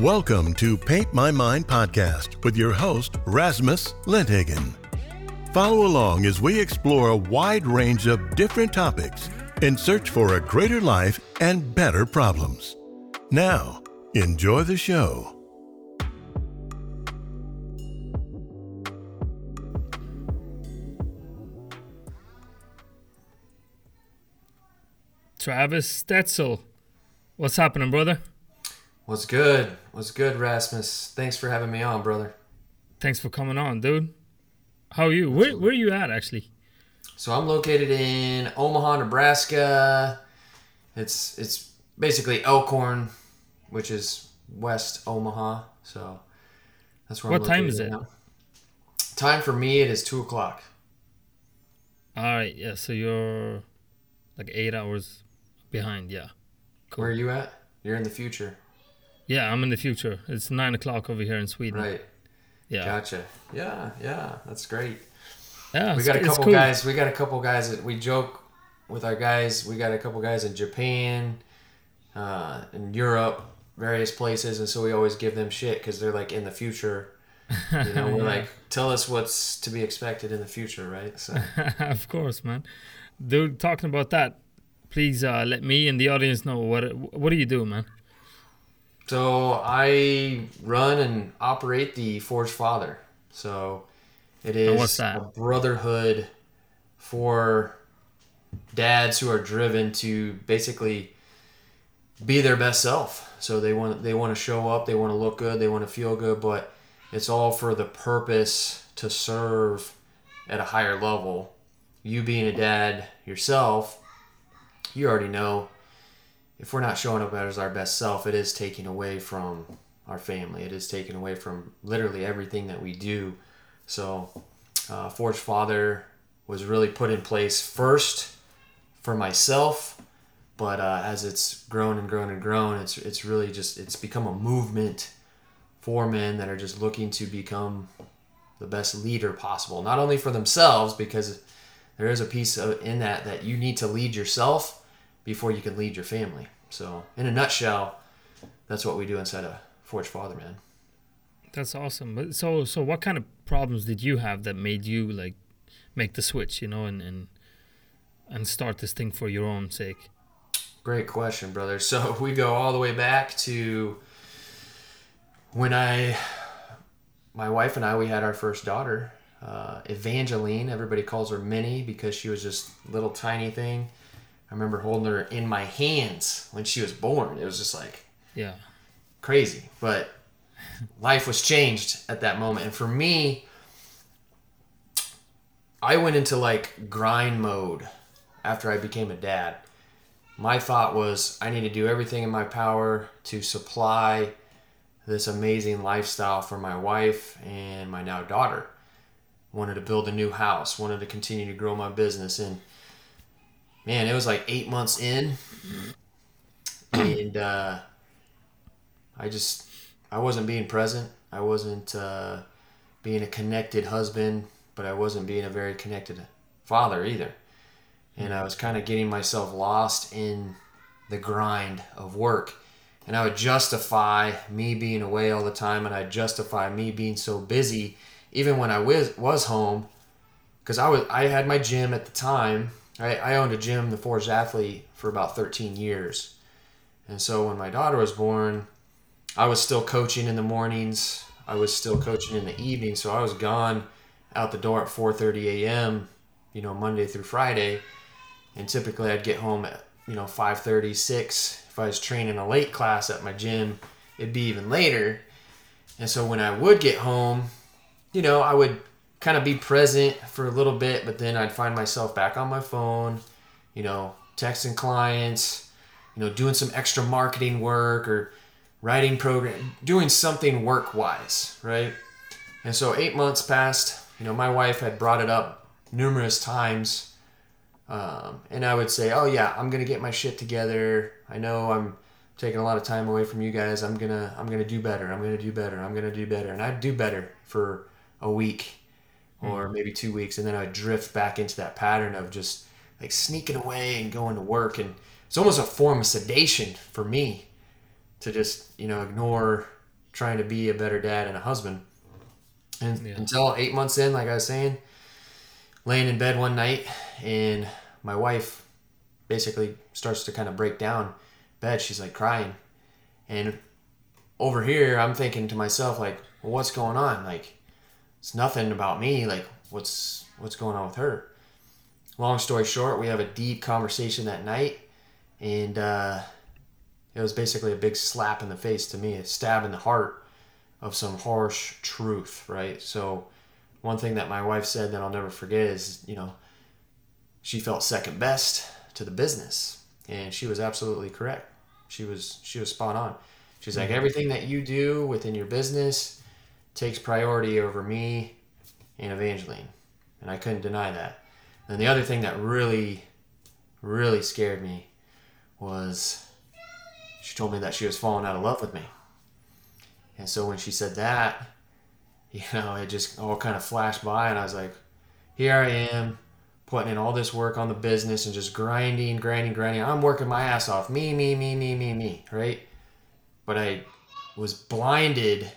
Welcome to Paint My Mind podcast with your host, Rasmus Lenthagen. Follow along as we explore a wide range of different topics in search for a greater life and better problems. Now, enjoy the show. Travis Stoetzel. What's happening, brother? What's good? What's good, Rasmus? Thanks for having me on, brother. Thanks for coming on, dude. How are you? Where where are you at actually? So I'm located in Omaha, Nebraska. It's it's basically Elkhorn, which is West Omaha. So that's where. What I'm time is it? now. Time for me it is two o'clock. All right, yeah. So you're like eight hours behind. Yeah, Cool. Where are you at? You're in the future, yeah. I'm in the future. It's nine o'clock over here in Sweden. right? Yeah, Gotcha. Yeah, yeah, that's great. yeah. we got a couple cool. guys. We got a couple guys that we joke with our guys. We got a couple guys in Japan, uh, in Europe, various places, and so we always give them shit because they're like in the future. You know, we're Yeah. like, tell us what's to be expected in the future, right? So of course, man. Dude, talking about that, please uh, let me and the audience know what what do you do, man? So I run and operate the Forged Father. So it is a brotherhood for dads who are driven to basically be their best self. So they want they want to show up, they want to look good, they want to feel good, but it's all for the purpose to serve at a higher level. You being a dad yourself, you already know if we're not showing up as our best self, it is taking away from our family. It is taking away from literally everything that we do. So, uh, Forged Father was really put in place first for myself, but uh, as it's grown and grown and grown, it's it's really just it's become a movement for men that are just looking to become the best leader possible. Not only for themselves, because there is a piece of, in that that you need to lead yourself before you can lead your family. So, in a nutshell, that's what we do inside of Forged Father, man. That's awesome. So so what kind of problems did you have that made you like make the switch, you know, and and and start this thing for your own sake? Great question, brother. So, we go all the way back to when I, my wife and I, we had our first daughter, uh, Evangeline. Everybody calls her Minnie because she was just little tiny thing. I remember holding her in my hands when she was born. It was just like, Yeah. crazy. But life was changed at that moment. And for me, I went into like grind mode after I became a dad. My thought was I need to do everything in my power to supply this amazing lifestyle for my wife and my now daughter. Wanted to build a new house, wanted to continue to grow my business and man, it was like 8 months in and uh I just I wasn't being present. I wasn't uh, being a connected husband, but I wasn't being a very connected father either. And I was kind of getting myself lost in the grind of work. And I would justify me being away all the time, and I'd justify me being so busy, even when I was was home, because I was I had my gym at the time. I, I owned a gym, the Forged Athlete, for about 13 years. And so when my daughter was born, I was still coaching in the mornings. I was still coaching in the evening, so I was gone out the door at 4:30 a.m. You know, Monday through Friday, and typically I'd get home at you know 5:30, 6. If I was training a late class at my gym, it'd be even later. And so when I would get home, you know, I would kind of be present for a little bit, but then I'd find myself back on my phone, you know, texting clients, you know, doing some extra marketing work or writing program, doing something work wise, right? And so eight months passed. You know, my wife had brought it up numerous times, um, and I would say, "Oh yeah, I'm gonna get my shit together. I know I'm taking a lot of time away from you guys. I'm gonna, I'm gonna do better. I'm gonna do better. I'm gonna do better." And I'd do better for a week or hmm. maybe two weeks, and then I'd drift back into that pattern of just like sneaking away and going to work, and it's almost a form of sedation for me to just you know ignore trying to be a better dad and a husband. And Yeah. until eight months in, like I was saying, laying in bed one night and my wife basically starts to kind of break down bed. She's like crying. And over here, I'm thinking to myself, like, well, what's going on? Like, it's nothing about me. Like, what's what's going on with her? Long story short, we have a deep conversation that night, and uh, it was basically a big slap in the face to me, a stab in the heart of some harsh truth, right? So, one thing that my wife said that I'll never forget is, you know, she felt second best to the business, and she was absolutely correct. She was she was spot on. She's like everything that you do within your business takes priority over me and Evangeline, and I couldn't deny that. And the other thing that really, really scared me was she told me that she was falling out of love with me. And so when she said that, you know, it just all kind of flashed by, and I was like, here I am, putting in all this work on the business and just grinding, grinding, grinding. I'm working my ass off. Me, me, me, me, me, me, right? But I was blinded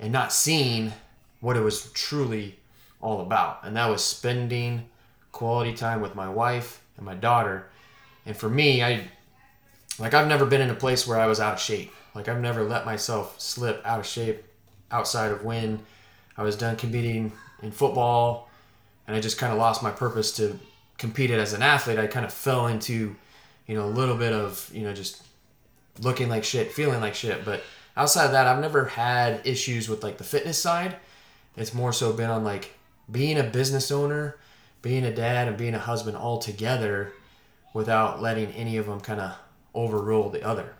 and not seeing what it was truly all about. And that was spending quality time with my wife and my daughter. And for me, I like I've never been in a place where I was out of shape. Like I've never let myself slip out of shape outside of when I was done competing in football and I just kind of lost my purpose to compete as an athlete. I kind of fell into, you know, a little bit of, you know, just looking like shit, feeling like shit. But outside of that, I've never had issues with like the fitness side. It's more so been on like being a business owner, being a dad, and being a husband all together without letting any of them kind of overrule the other.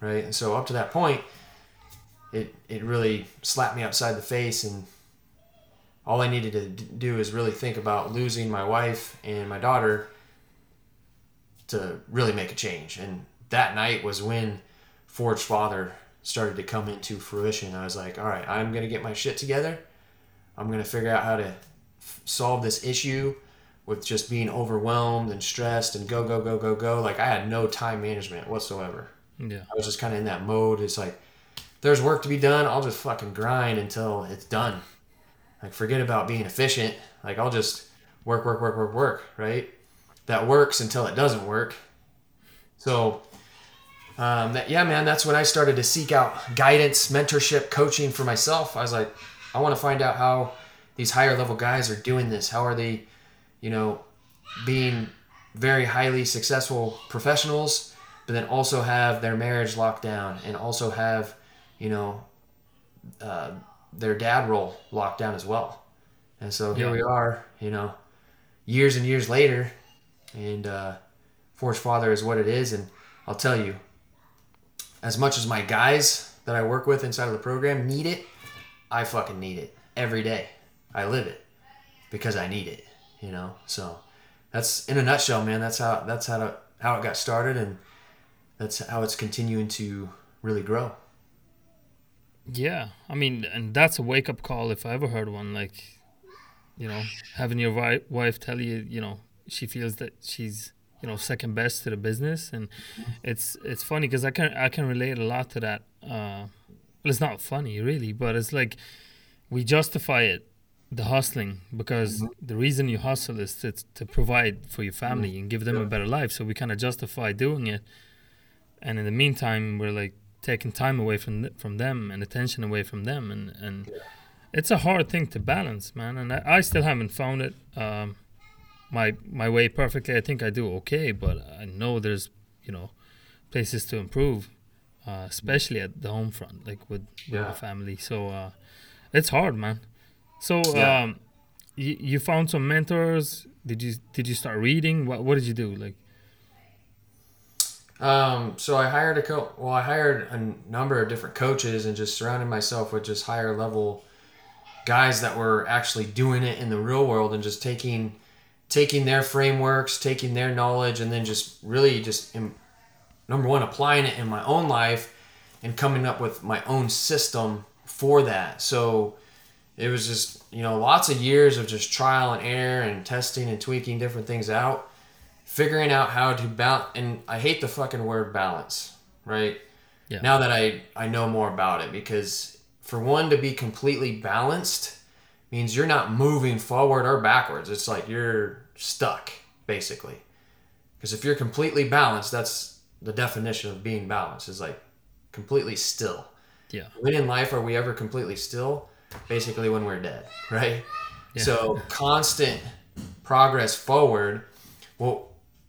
Right. And so up to that point, it, it really slapped me upside the face and all I needed to do is really think about losing my wife and my daughter to really make a change. And that night was when Forged Father started to come into fruition. I was like, all right, I'm going to get my shit together. I'm going to figure out how to f- solve this issue with just being overwhelmed and stressed and go, go, go, go, go. Like I had no time management whatsoever. Yeah. I was just kind of in that mode. It's like, there's work to be done. I'll just fucking grind until it's done. Like, forget about being efficient. Like, I'll just work, work, work, work, work, right? That works until it doesn't work. So, um, that, yeah, man, that's when I started to seek out guidance, mentorship, coaching for myself. I was like, I want to find out how these higher level guys are doing this. How are they, you know, being very highly successful professionals, but then also have their marriage locked down and also have, you know, uh, their dad role locked down as well. And so here Yeah. we are, you know, years and years later, and uh, Forged Father is what it is. And I'll tell you, as much as my guys that I work with inside of the program need it, I fucking need it every day. I live it because I need it, you know. So that's in a nutshell, man. That's how that's how to, how it got started, and that's how it's continuing to really grow. Yeah, I mean, and that's a wake up call if I ever heard one. Like, you know, having your wife tell you, you know, she feels that she's, you know, second best to the business, and it's it's funny because I can I can relate a lot to that. Uh, well, it's not funny really, but it's like we justify it, the hustling, because the reason you hustle is to to provide for your family and give them a better life. So we kind of justify doing it, and in the meantime, we're like taking time away from th- from them and attention away from them. And and it's a hard thing to balance man. And I, I still haven't found it um my my way perfectly i think i do okay but i know there's you know places to improve uh, especially at the home front like with, with Yeah. my family so uh it's hard man so Yeah. um you, you found some mentors did you did you start reading what what did you do like Um, so I hired a co. Well, I hired a number of different coaches and just surrounded myself with just higher level guys that were actually doing it in the real world and just taking taking their frameworks, taking their knowledge, and then just really just im number one applying it in my own life and coming up with my own system for that. So it was just you know lots of years of just trial and error and testing and tweaking different things out figuring out how to balance and i hate the fucking word balance right Yeah. Now that I I know more about it because for one to be completely balanced means you're not moving forward or backwards. It's like you're stuck basically. Because if you're completely balanced, that's the definition of being balanced is like completely still. Yeah. When in life are we ever completely still? Basically when we're dead, right? Yeah. So constant progress forward. Well,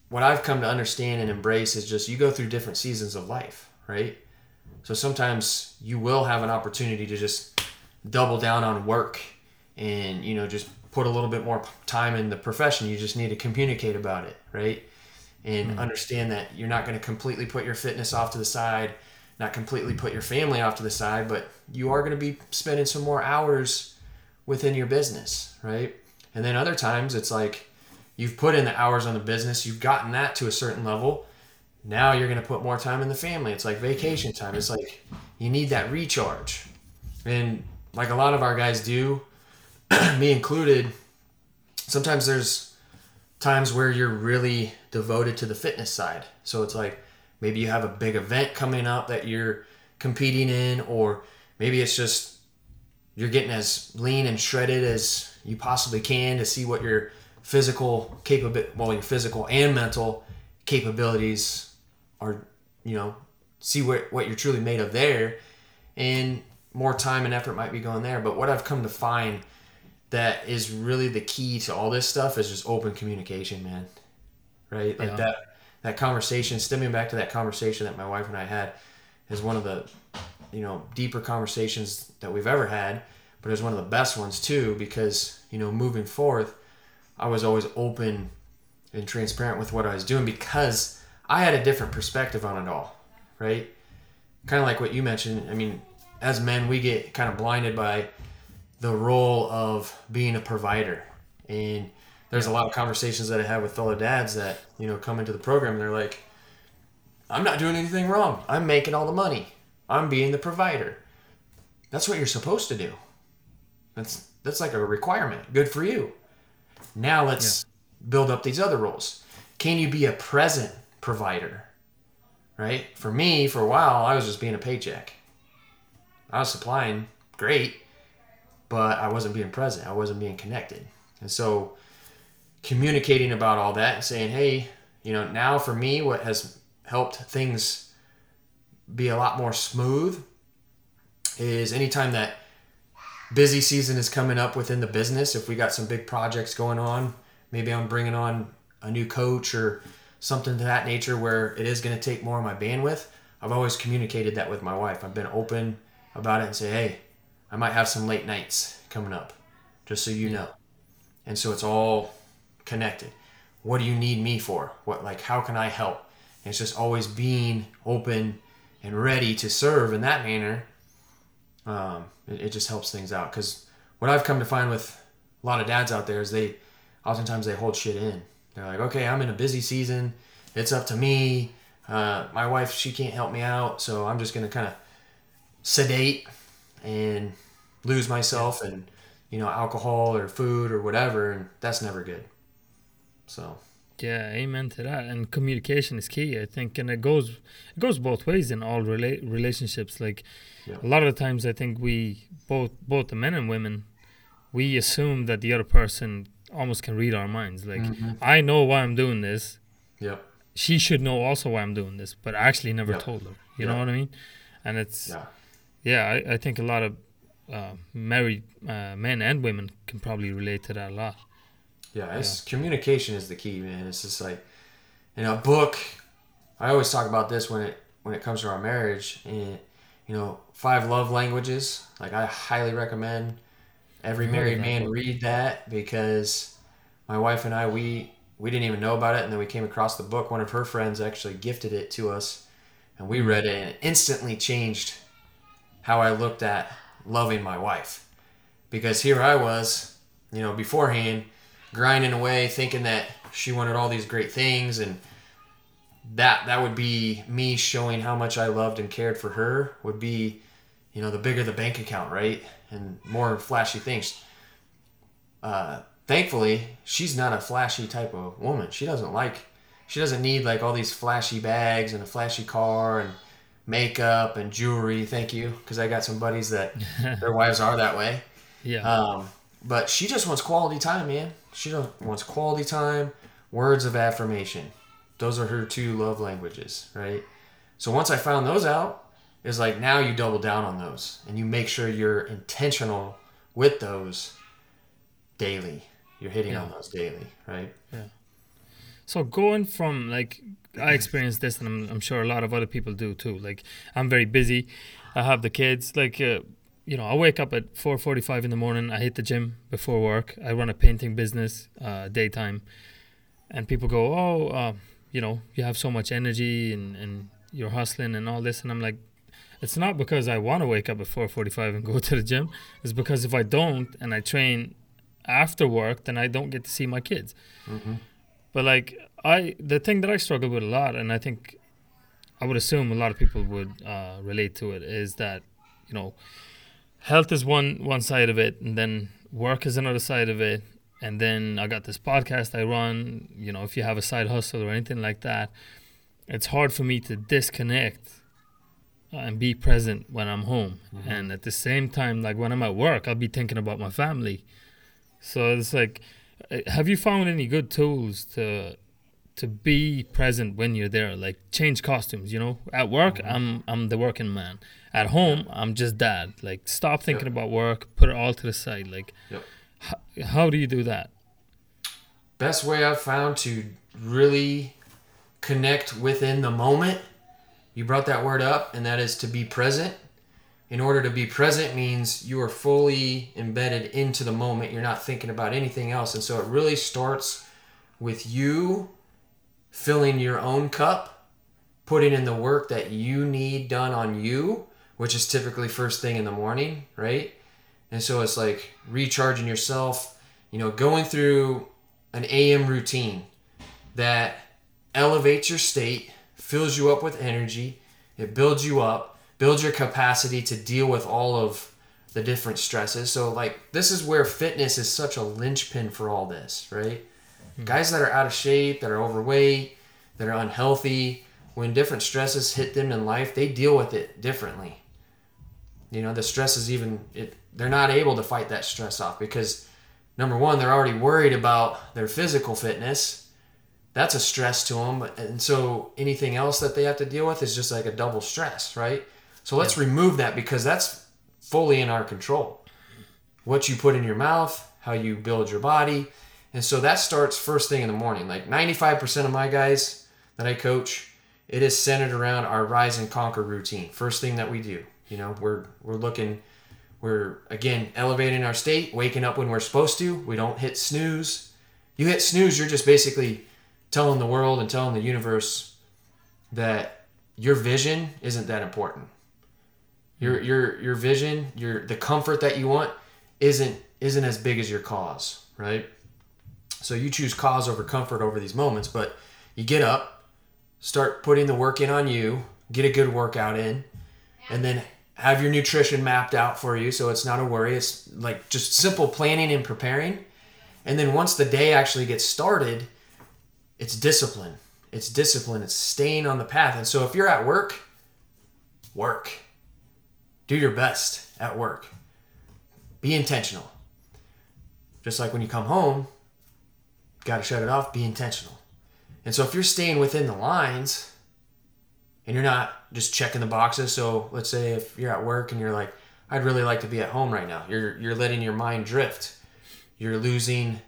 what I've come to understand and embrace is just you go through different seasons of life, right? So sometimes you will have an opportunity to just double down on work and you know just put a little bit more time in the profession. You just need to communicate about it, right? And mm-hmm. understand that you're not going to completely put your fitness off to the side, not completely put your family off to the side, but you are going to be spending some more hours within your business, right? And then other times it's like you've put in the hours on the business, you've gotten that to a certain level. Now you're going to put more time in the family. It's like vacation time. It's like you need that recharge. And like a lot of our guys do, me included, sometimes there's times where you're really devoted to the fitness side. So it's like maybe you have a big event coming up that you're competing in, or maybe it's just you're getting as lean and shredded as you possibly can to see what your physical capability, well, your physical and mental capabilities are, you know, see what, what you're truly made of there. And more time and effort might be going there. But what I've come to find that is really the key to all this stuff is just open communication, man. Right? Like Yeah. that that conversation, stemming back to that conversation that my wife and I had, is one of the you know deeper conversations that we've ever had. But it was one of the best ones too because you know moving forth, I was always open and transparent with what I was doing because I had a different perspective on it all. Right? Kind of like what you mentioned. I mean, as men, we get kind of blinded by the role of being a provider. And there's a lot of conversations that I have with fellow dads that, you know, come into the program and they're like, I'm not doing anything wrong. I'm making all the money. I'm being the provider. That's what you're supposed to do. That's that's like a requirement. Good for you. Now let's build up these other roles. Can you be a present provider? Right? For me, for a while, I was just being a paycheck. I was supplying great, but I wasn't being present. I wasn't being connected. And so communicating about all that and saying, hey, you know, now for me, what has helped things be a lot more smooth is anytime that busy season is coming up within the business, if we got some big projects going on, maybe I'm bringing on a new coach or something to that nature where it is going to take more of my bandwidth. I've always communicated that with my wife. I've been open about it and say, hey, I might have some late nights coming up, just so you know. And so it's all connected. What do you need me for? What like how can I help? And it's just always being open and ready to serve in that manner. Um, it, it just helps things out because what I've come to find with a lot of dads out there is they oftentimes they hold shit in. They're like, okay, I'm in a busy season. It's up to me. Uh, my wife, she can't help me out, so I'm just gonna kind of sedate and lose myself and you know alcohol or food or whatever, and that's never good. So Yeah, amen to that. And communication is key, I think, and it goes it goes both ways in all rela- relationships. Like Yeah. a lot of the times, I think we both both the men and women we assume that the other person almost can read our minds. Like mm-hmm. I know why I'm doing this. yep, She should know also why I'm doing this, but I actually never Yeah. told her. You Yeah. know what I mean? And it's yeah, yeah, I, I think a lot of uh, married uh, men and women can probably relate to that a lot. yeah. It's communication is the key, man. It's just like in a book. I always talk about this when it when it comes to our marriage, and you know, five love languages. Like I highly recommend every I've heard of married man book. read that because my wife and I we we didn't even know about it, and then we came across the book. One of her friends actually gifted it to us, and we read it, and it instantly changed how I looked at loving my wife. Because here I was, you know, beforehand, grinding away, thinking that she wanted all these great things, and that that would be me showing how much I loved and cared for her. Would be, you know, the bigger the bank account, right, and more flashy things. Uh, thankfully, she's not a flashy type of woman. She doesn't like, she doesn't need like all these flashy bags and a flashy car and makeup and jewelry. Thank you, because I got some buddies that their wives are that way. Yeah. Um, but she just wants quality time, man. She just wants quality time, words of affirmation. Those are her two love languages, right? So once I found those out, it's like now you double down on those and you make sure you're intentional with those daily. You're hitting Yeah. on those daily, right? Yeah. So going from like I experienced this, and I'm, I'm sure a lot of other people do too. Like I'm very busy. I have the kids. Like uh, you know, I wake up at 4:45 in the morning. I hit the gym before work. I run a painting business uh, daytime, and people go, "Oh, uh, you know, you have so much energy and and you're hustling and all this," and I'm like. It's not because I want to wake up at 4:45 and go to the gym. It's because if I don't and I train after work, then I don't get to see my kids. But like I, the thing that I struggle with a lot, and I think I would assume a lot of people would uh, relate to it, is that you know, health is one one side of it, and then work is another side of it, and then I got this podcast I run. You know, if you have a side hustle or anything like that, it's hard for me to disconnect uh, and be present when I'm home, and at the same time, like when I'm at work, I'll be thinking about my family. So it's like, uh, have you found any good tools to to be present when you're there? Like change costumes, you know. At work, mm-hmm. I'm I'm the working man. At home, I'm just dad. Like stop thinking about work, put it all to the side. Like, Yep. h- how do you do that? best way I've found to really connect within the moment. You brought that word up, and that is to be present. In order to be present means you are fully embedded into the moment. You're not thinking about anything else. And so it really starts with you filling your own cup, putting in the work that you need done on you, which is typically first thing in the morning, right? And so it's like recharging yourself, you know, going through an AM routine that elevates your state, fills you up with energy, it builds you up, builds your capacity to deal with all of the different stresses. So, like, this is where fitness is such a linchpin for all this, right? Mm-hmm. Guys that are out of shape, that are overweight, that are unhealthy, when different stresses hit them in life, they deal with it differently. You know, the stress is even, it, they're not able to fight that stress off because number one, they're already worried about their physical fitness. That's a stress to them. And so anything else that they have to deal with is just like a double stress, right? So let's remove that because that's fully in our control. What you put in your mouth, how you build your body. And so that starts first thing in the morning. Like 95% of my guys that I coach, it is centered around our rise and conquer routine. First thing that we do. You know, we're we're looking we're again elevating our state, waking up when we're supposed to. We don't hit snooze. You hit snooze, you're just basically telling the world and telling the universe that your vision isn't that important. Your mm. your your vision, your the comfort that you want isn't isn't as big as your cause, right? So you choose cause over comfort over these moments, but you get up, start putting the work in on you, get a good workout in, and then have your nutrition mapped out for you so it's not a worry. It's like just simple planning and preparing. And then once the day actually gets started, it's discipline. It's discipline. It's staying on the path. And so if you're at work, work. Do your best at work. Be intentional. Just like when you come home, got to shut it off, be intentional. And so if you're staying within the lines, and you're not just checking the boxes. So let's say if you're at work and you're like, I'd really like to be at home right now. You're you're letting your mind drift. You're losing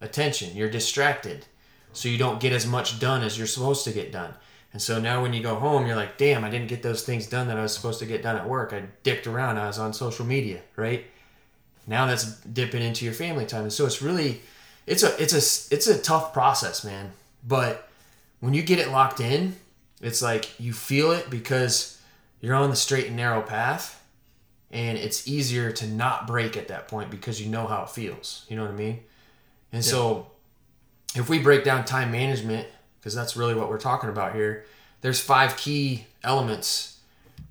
attention. You're distracted. So you don't get as much done as you're supposed to get done. And so now when you go home, you're like, damn, I didn't get those things done that I was supposed to get done at work. I dicked around. I was on social media, right? Now that's dipping into your family time. And so it's really it's a it's a it's a tough process, man. But when you get it locked in, it's like you feel it because you're on the straight and narrow path, and it's easier to not break at that point because you know how it feels. You know what I mean? And so, if we break down time management, because that's really what we're talking about here, there's five key elements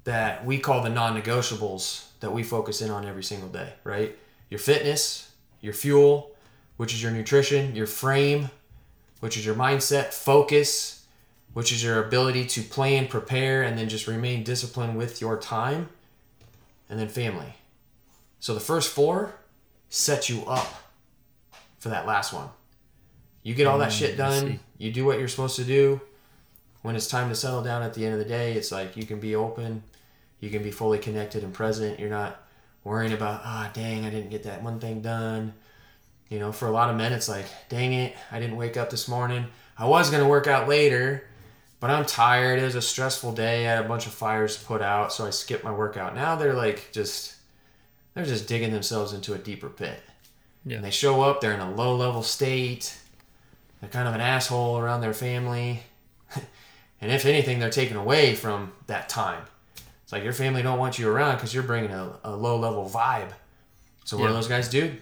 that we call the non negotiables that we focus in on every single day, right? Your fitness, your fuel, which is your nutrition, your frame, which is your mindset, focus, which is your ability to plan, prepare, and then just remain disciplined with your time, and then family. So the first four set you up for that last one. You get all that shit done, you do what you're supposed to do. When it's time to settle down at the end of the day, it's like you can be open, you can be fully connected and present. You're not worrying about, ah, oh, dang, I didn't get that one thing done. You know, for a lot of men, it's like, dang it, I didn't wake up this morning. I was going to work out later, but I'm tired. It was a stressful day. I had a bunch of fires put out, so I skipped my workout. Now they're like just, they're just digging themselves into a deeper pit. Yeah. And they show up, they're in a low level state. They're kind of an asshole around their family. and if anything, they're taken away from that time. It's like your family don't want you around because you're bringing a, a low level vibe. So what yeah. do those guys do?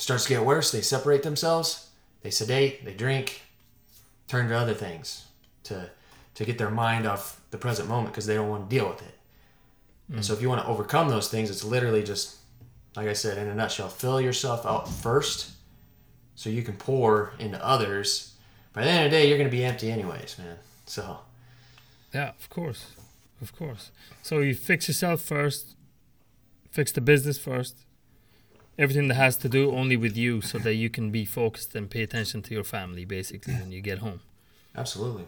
Starts to get worse. They separate themselves. They sedate. They drink. Turn to other things to to get their mind off the present moment because they don't want to deal with it. Mm. And so if you want to overcome those things, it's literally just like I said in a nutshell, fill yourself out first so you can pour into others. By the end of the day, you're going to be empty anyways, man. So yeah, of course, of course. So you fix yourself first, fix the business first, everything that has to do only with you so that you can be focused and pay attention to your family basically when you get home. Absolutely.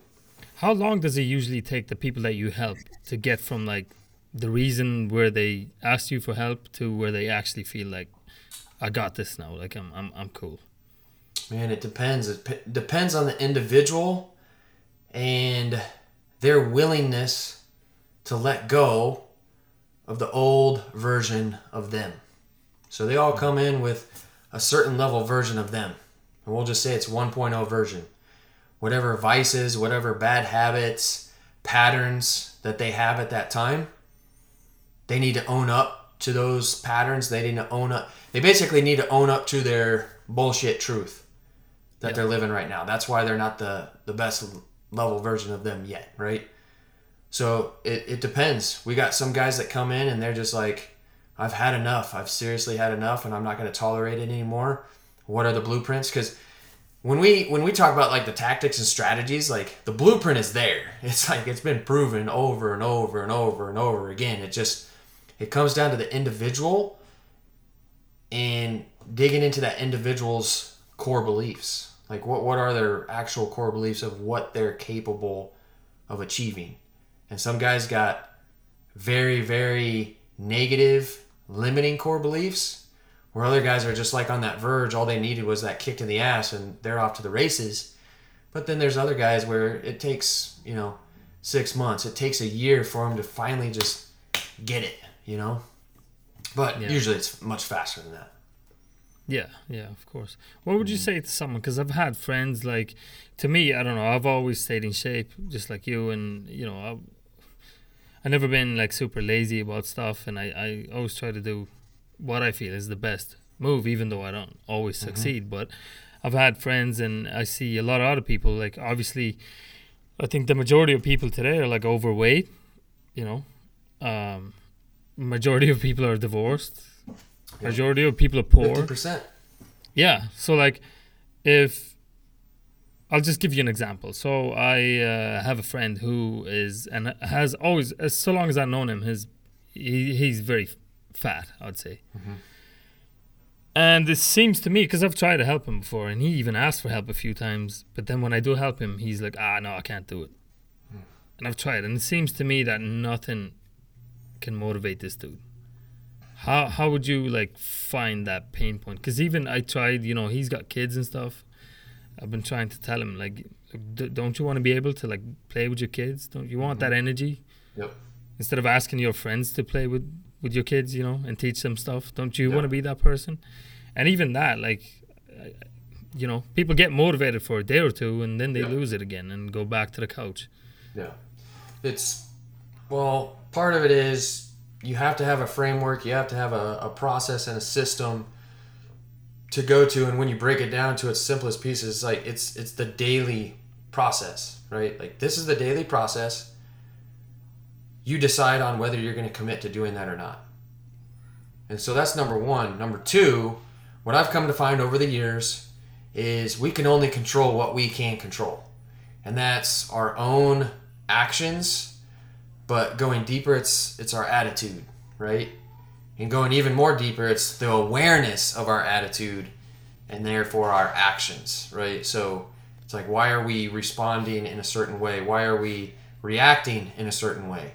How long does it usually take the people that you help to get from like the reason where they asked you for help to where they actually feel like i got this now like i'm i'm, I'm cool man it depends. It p- depends on the individual and their willingness to let go of the old version of them so they all come in with a certain level version of them. And we'll just say it's 1.0 version. Whatever vices, whatever bad habits, patterns that they have at that time, they need to own up to those patterns. They need to own up. They basically need to own up to their bullshit truth that yeah. they're living right now. That's why they're not the, the best level version of them yet, right? So it, it depends. We got some guys that come in and they're just like, I've had enough. I've seriously had enough, and I'm not going to tolerate it anymore. What are the blueprints? Because when we when we talk about like the tactics and strategies, like the blueprint is there. It's like it's been proven over and over and over and over again. It just it comes down to the individual and digging into that individual's core beliefs. Like what what are their actual core beliefs of what they're capable of achieving? And some guys got very very negative, limiting core beliefs, where other guys are just like on that verge. All they needed was that kick in the ass, and they're off to the races. But then there's other guys where it takes, you know, six months. It takes a year for them to finally just get it, you know. But yeah. usually it's much faster than that. Yeah, yeah, of course. What would you mm-hmm. say to someone? Because I've had friends like, to me, I don't know. I've always stayed in shape, just like you, and you know, I, I've never been like super lazy about stuff, and I, I always try to do what I feel is the best move, even though I don't always mm-hmm. succeed. But I've had friends, and I see a lot of other people. Like obviously, I think the majority of people today are like overweight. You know, um, majority of people are divorced. Yeah. Majority of people are poor. Fifty percent. Yeah. So like, if I'll just give you an example. So I uh, have a friend who is and has always, as so long as I've known him, his he, he's very fat. I'd say. Mm-hmm. And it seems to me because I've tried to help him before, and he even asked for help a few times. But then when I do help him, he's like, "Ah, no, I can't do it." Mm. And I've tried, and it seems to me that nothing can motivate this dude. How how would you like find that pain point? Because even I tried, you know, he's got kids and stuff I've been trying to tell him like, don't you want to be able to like play with your kids? Don't you want mm-hmm. that energy? Yep. Instead of asking your friends to play with with your kids, you know, and teach them stuff, don't you yep. want to be that person? And even that, like, you know, people get motivated for a day or two and then they yep. lose it again and go back to the couch. Yeah, it's well, part of it is you have to have a framework, you have to have a, a process and a system to go to and when you break it down to its simplest pieces like it's it's the daily process right like this is the daily process you decide on whether you're going to commit to doing that or not and so that's number one number two what i've come to find over the years is we can only control what we can control and that's our own actions. But going deeper, it's it's our attitude, right? And going even more deeper, it's the awareness of our attitude and therefore our actions, right? So it's like, why are we responding in a certain way? Why are we reacting in a certain way?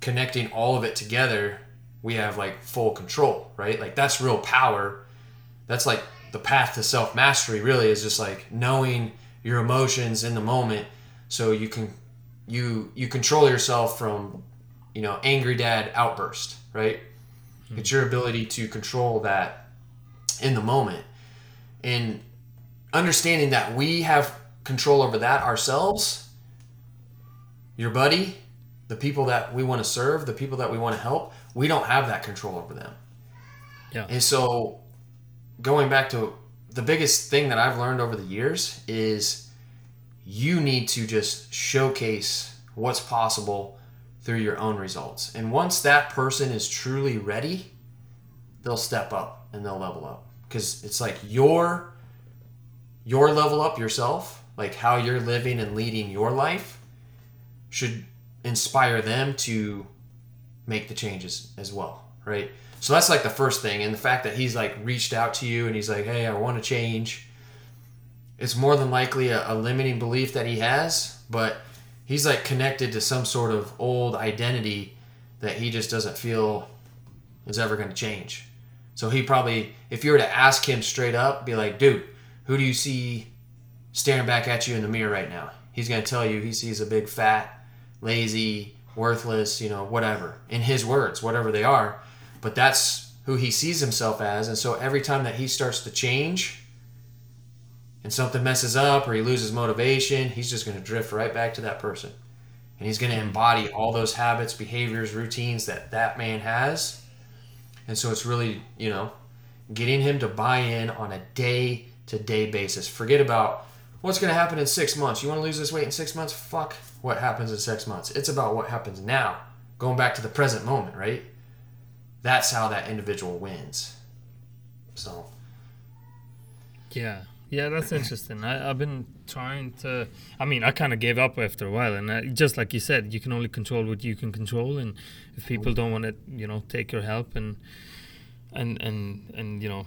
Connecting all of it together, we have like full control, right? Like that's real power. That's like the path to self mastery, really, is just like knowing your emotions in the moment so you can you you control yourself from you know angry dad outburst right mm-hmm. it's your ability to control that in the moment. And understanding that we have control over that ourselves your buddy the people that we want to serve the people that we want to help we don't have that control over them. Yeah. And so going back to the biggest thing that i've learned over the years is you need to just showcase what's possible through your own results. And once that person is truly ready, they'll step up and they'll level up because it's like your your level up yourself, like how you're living and leading your life should inspire them to make the changes as well, right? So that's like the first thing and the fact that he's like reached out to you and he's like, "Hey, I want to change." it's more than likely a, a limiting belief that he has, but he's like connected to some sort of old identity that he just doesn't feel is ever going to change. So he probably, if you were to ask him straight up, be like, dude, who do you see staring back at you in the mirror right now? He's going to tell you he sees a big, fat, lazy, worthless, you know, whatever, in his words, whatever they are. But that's who he sees himself as. And so every time that he starts to change, and something messes up or he loses motivation, he's just going to drift right back to that person. And he's going to embody all those habits, behaviors, routines that that man has. And so it's really, you know, getting him to buy in on a day to day basis. Forget about what's going to happen in six months. You want to lose this weight in six months? Fuck what happens in six months. It's about what happens now, going back to the present moment, right? That's how that individual wins. So. Yeah. Yeah, that's interesting. I, have been trying to. I mean, I kind of gave up after a while, and I, just like you said, you can only control what you can control, and if people don't want to, you know, take your help and and and and you know,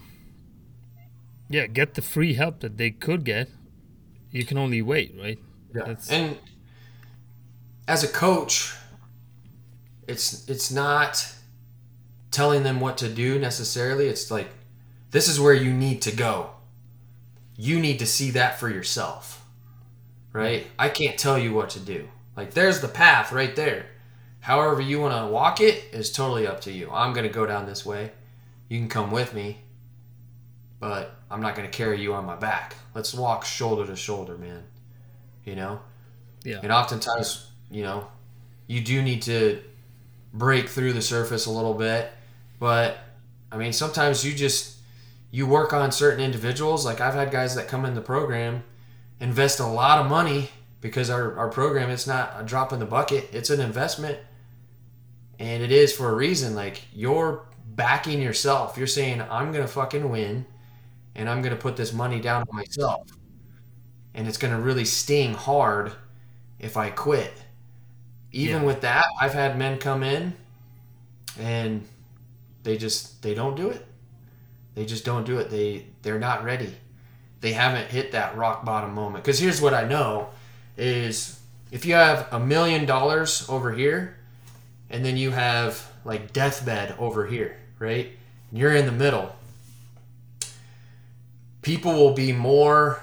yeah, get the free help that they could get, you can only wait, right? Yeah. That's, and as a coach, it's it's not telling them what to do necessarily. It's like this is where you need to go you need to see that for yourself. Right? I can't tell you what to do. Like there's the path right there. However you want to walk it is totally up to you. I'm going to go down this way. You can come with me, but I'm not going to carry you on my back. Let's walk shoulder to shoulder, man. You know? Yeah. And oftentimes, you know, you do need to break through the surface a little bit, but I mean, sometimes you just you work on certain individuals. Like I've had guys that come in the program, invest a lot of money because our, our program it's not a drop in the bucket, it's an investment. And it is for a reason. Like you're backing yourself. You're saying, I'm gonna fucking win and I'm gonna put this money down on myself. And it's gonna really sting hard if I quit. Even yeah. with that, I've had men come in and they just they don't do it they just don't do it. They they're not ready. They haven't hit that rock bottom moment. Because here's what I know is if you have a million dollars over here, and then you have like deathbed over here, right? You're in the middle. People will be more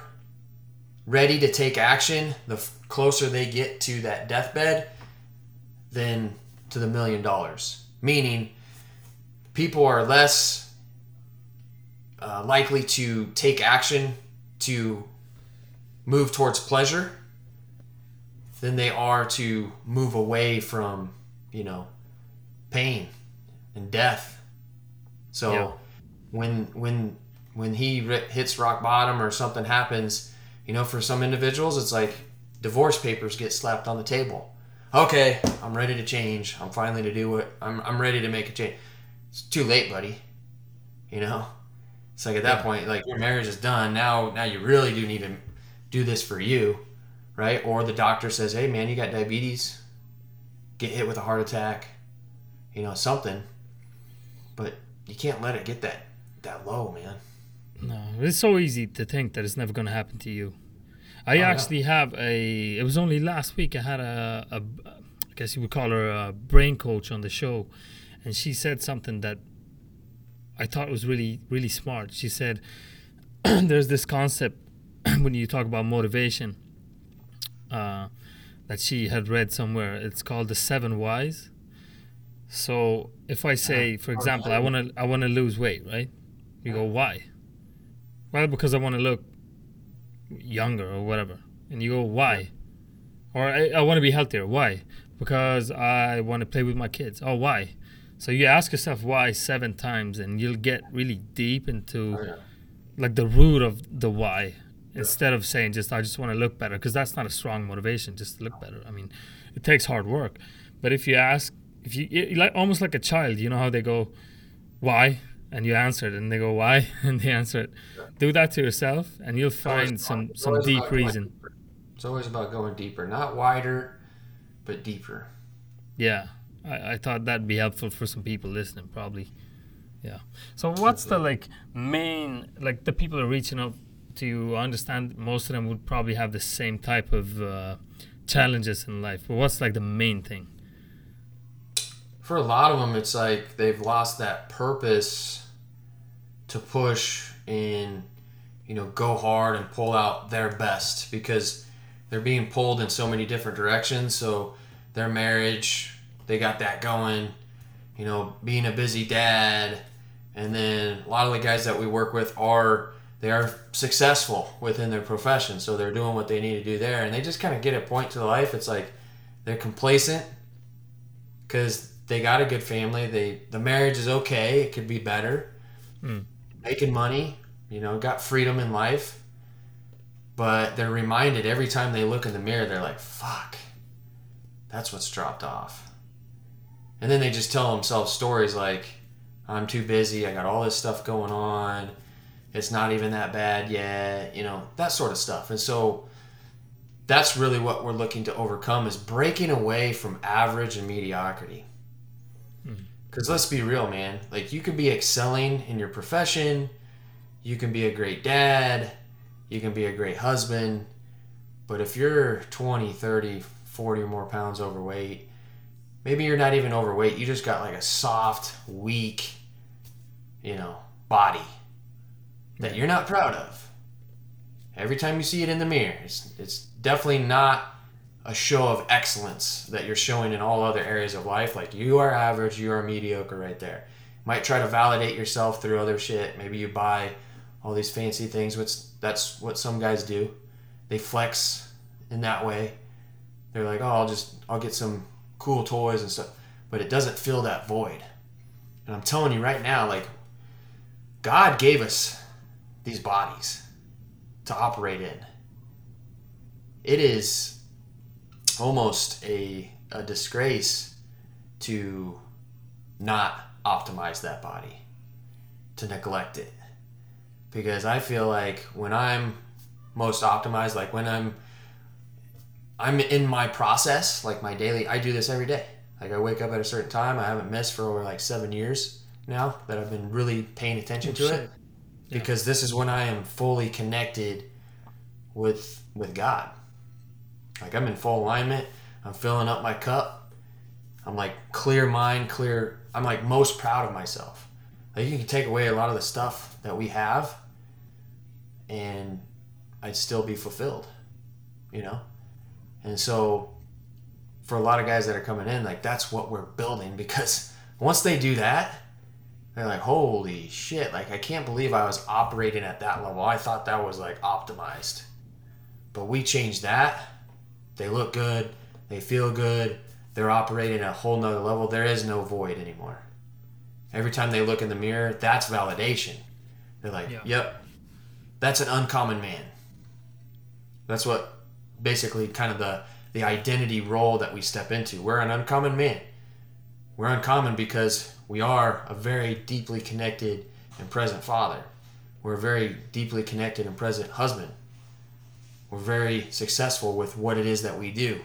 ready to take action the f- closer they get to that deathbed than to the million dollars. Meaning, people are less uh, likely to take action to move towards pleasure than they are to move away from, you know, pain and death. So yeah. when when when he hits rock bottom or something happens, you know, for some individuals, it's like divorce papers get slapped on the table. Okay, I'm ready to change. I'm finally to do it. I'm I'm ready to make a change. It's too late, buddy. You know, it's like at that point, like your marriage is done. Now, now you really do need to do this for you, right? Or the doctor says, "Hey, man, you got diabetes. Get hit with a heart attack, you know, something." But you can't let it get that that low, man. No, it's so easy to think that it's never going to happen to you. I Oh, yeah. actually have a. It was only last week I had a, a. I guess you would call her a brain coach on the show, and she said something that I thought it was really really smart. She said, "There's this concept when you talk about motivation uh, that she had read somewhere. It's called the seven whys. So if I say, for example, I want to I want to lose weight, right? You go why? Well, because I want to look younger or whatever. And you go why? Or I, I want to be healthier. Why? Because I want to play with my kids. Oh, why? So you ask yourself why seven times, and you'll get really deep into Oh, yeah. like the root of the why instead of saying just I just want to look better because that's not a strong motivation just to look better. I mean, it takes hard work. But if you ask if you like almost like a child, you know how they go why and you answer it and they go why and they answer it. Do that to yourself and you'll find It's some it's some deep reason. It's always about going deeper, not wider, but deeper. Yeah. I, I thought that'd be helpful for some people listening probably. Yeah. So what's the like main like the people are reaching out to you I understand most of them would probably have the same type of uh, challenges in life. But what's like the main thing? For a lot of them, it's like they've lost that purpose to push and you know go hard and pull out their best because they're being pulled in so many different directions. So their marriage, they got that going. You know, being a busy dad, and then a lot of the guys that we work with are they are successful within their profession, so they're doing what they need to do there, and they just kind of get a point to life. It's like they're complacent because they got a good family. They the marriage is okay. It could be better. Hmm. Making money, you know, got freedom in life. But they're reminded every time they look in the mirror, they're like, "Fuck, that's what's dropped off." And then they just tell themselves stories like, "I'm too busy. I got all this stuff going on. It's not even that bad yet." You know, that sort of stuff. And so that's really what we're looking to overcome is breaking away from average and mediocrity. Hmm. Because let's be real, man. Like, you can be excelling in your profession, you can be a great dad, you can be a great husband, but if you're 20, 30, 40 or more pounds overweight, maybe you're not even overweight, you just got like a soft, weak, you know, body that you're not proud of. Every time you see it in the mirror, it's, it's definitely not a show of excellence that you're showing in all other areas of life. Like you are average, you are mediocre right there. Might try to validate yourself through other shit. Maybe you buy all these fancy things, which that's what some guys do. They flex in that way. They're like, oh, I'll just I'll get some cool toys and stuff, but it doesn't fill that void. And I'm telling you right now, like God gave us these bodies to operate in. It is almost a, a disgrace to not optimize that body, to neglect it. Because I feel like when I'm most optimized, like when I'm I'm in my process, like my daily I do this every day. Like I wake up at a certain time. I haven't missed for over like seven years now that I've been really paying attention to oh, it. Because this is when I am fully connected with with God. Like I'm in full alignment. I'm filling up my cup. I'm like clear mind, clear. I'm like most proud of myself. Like you can take away a lot of the stuff that we have, and I'd still be fulfilled. You know, and so for a lot of guys that are coming in, like that's what we're building because once they do that, they're like, holy shit! Like I can't believe I was operating at that level. I thought that was like optimized, but we changed that they look good, they feel good, they're operating at a whole nother level. There is no void anymore. Every time they look in the mirror, that's validation. They're like, Yeah. yep, that's an uncommon man. That's what basically kind of the, the identity role that we step into. We're an uncommon man. We're uncommon because we are a very deeply connected and present father. We're a very deeply connected and present husband. we're very successful with what it is that we do.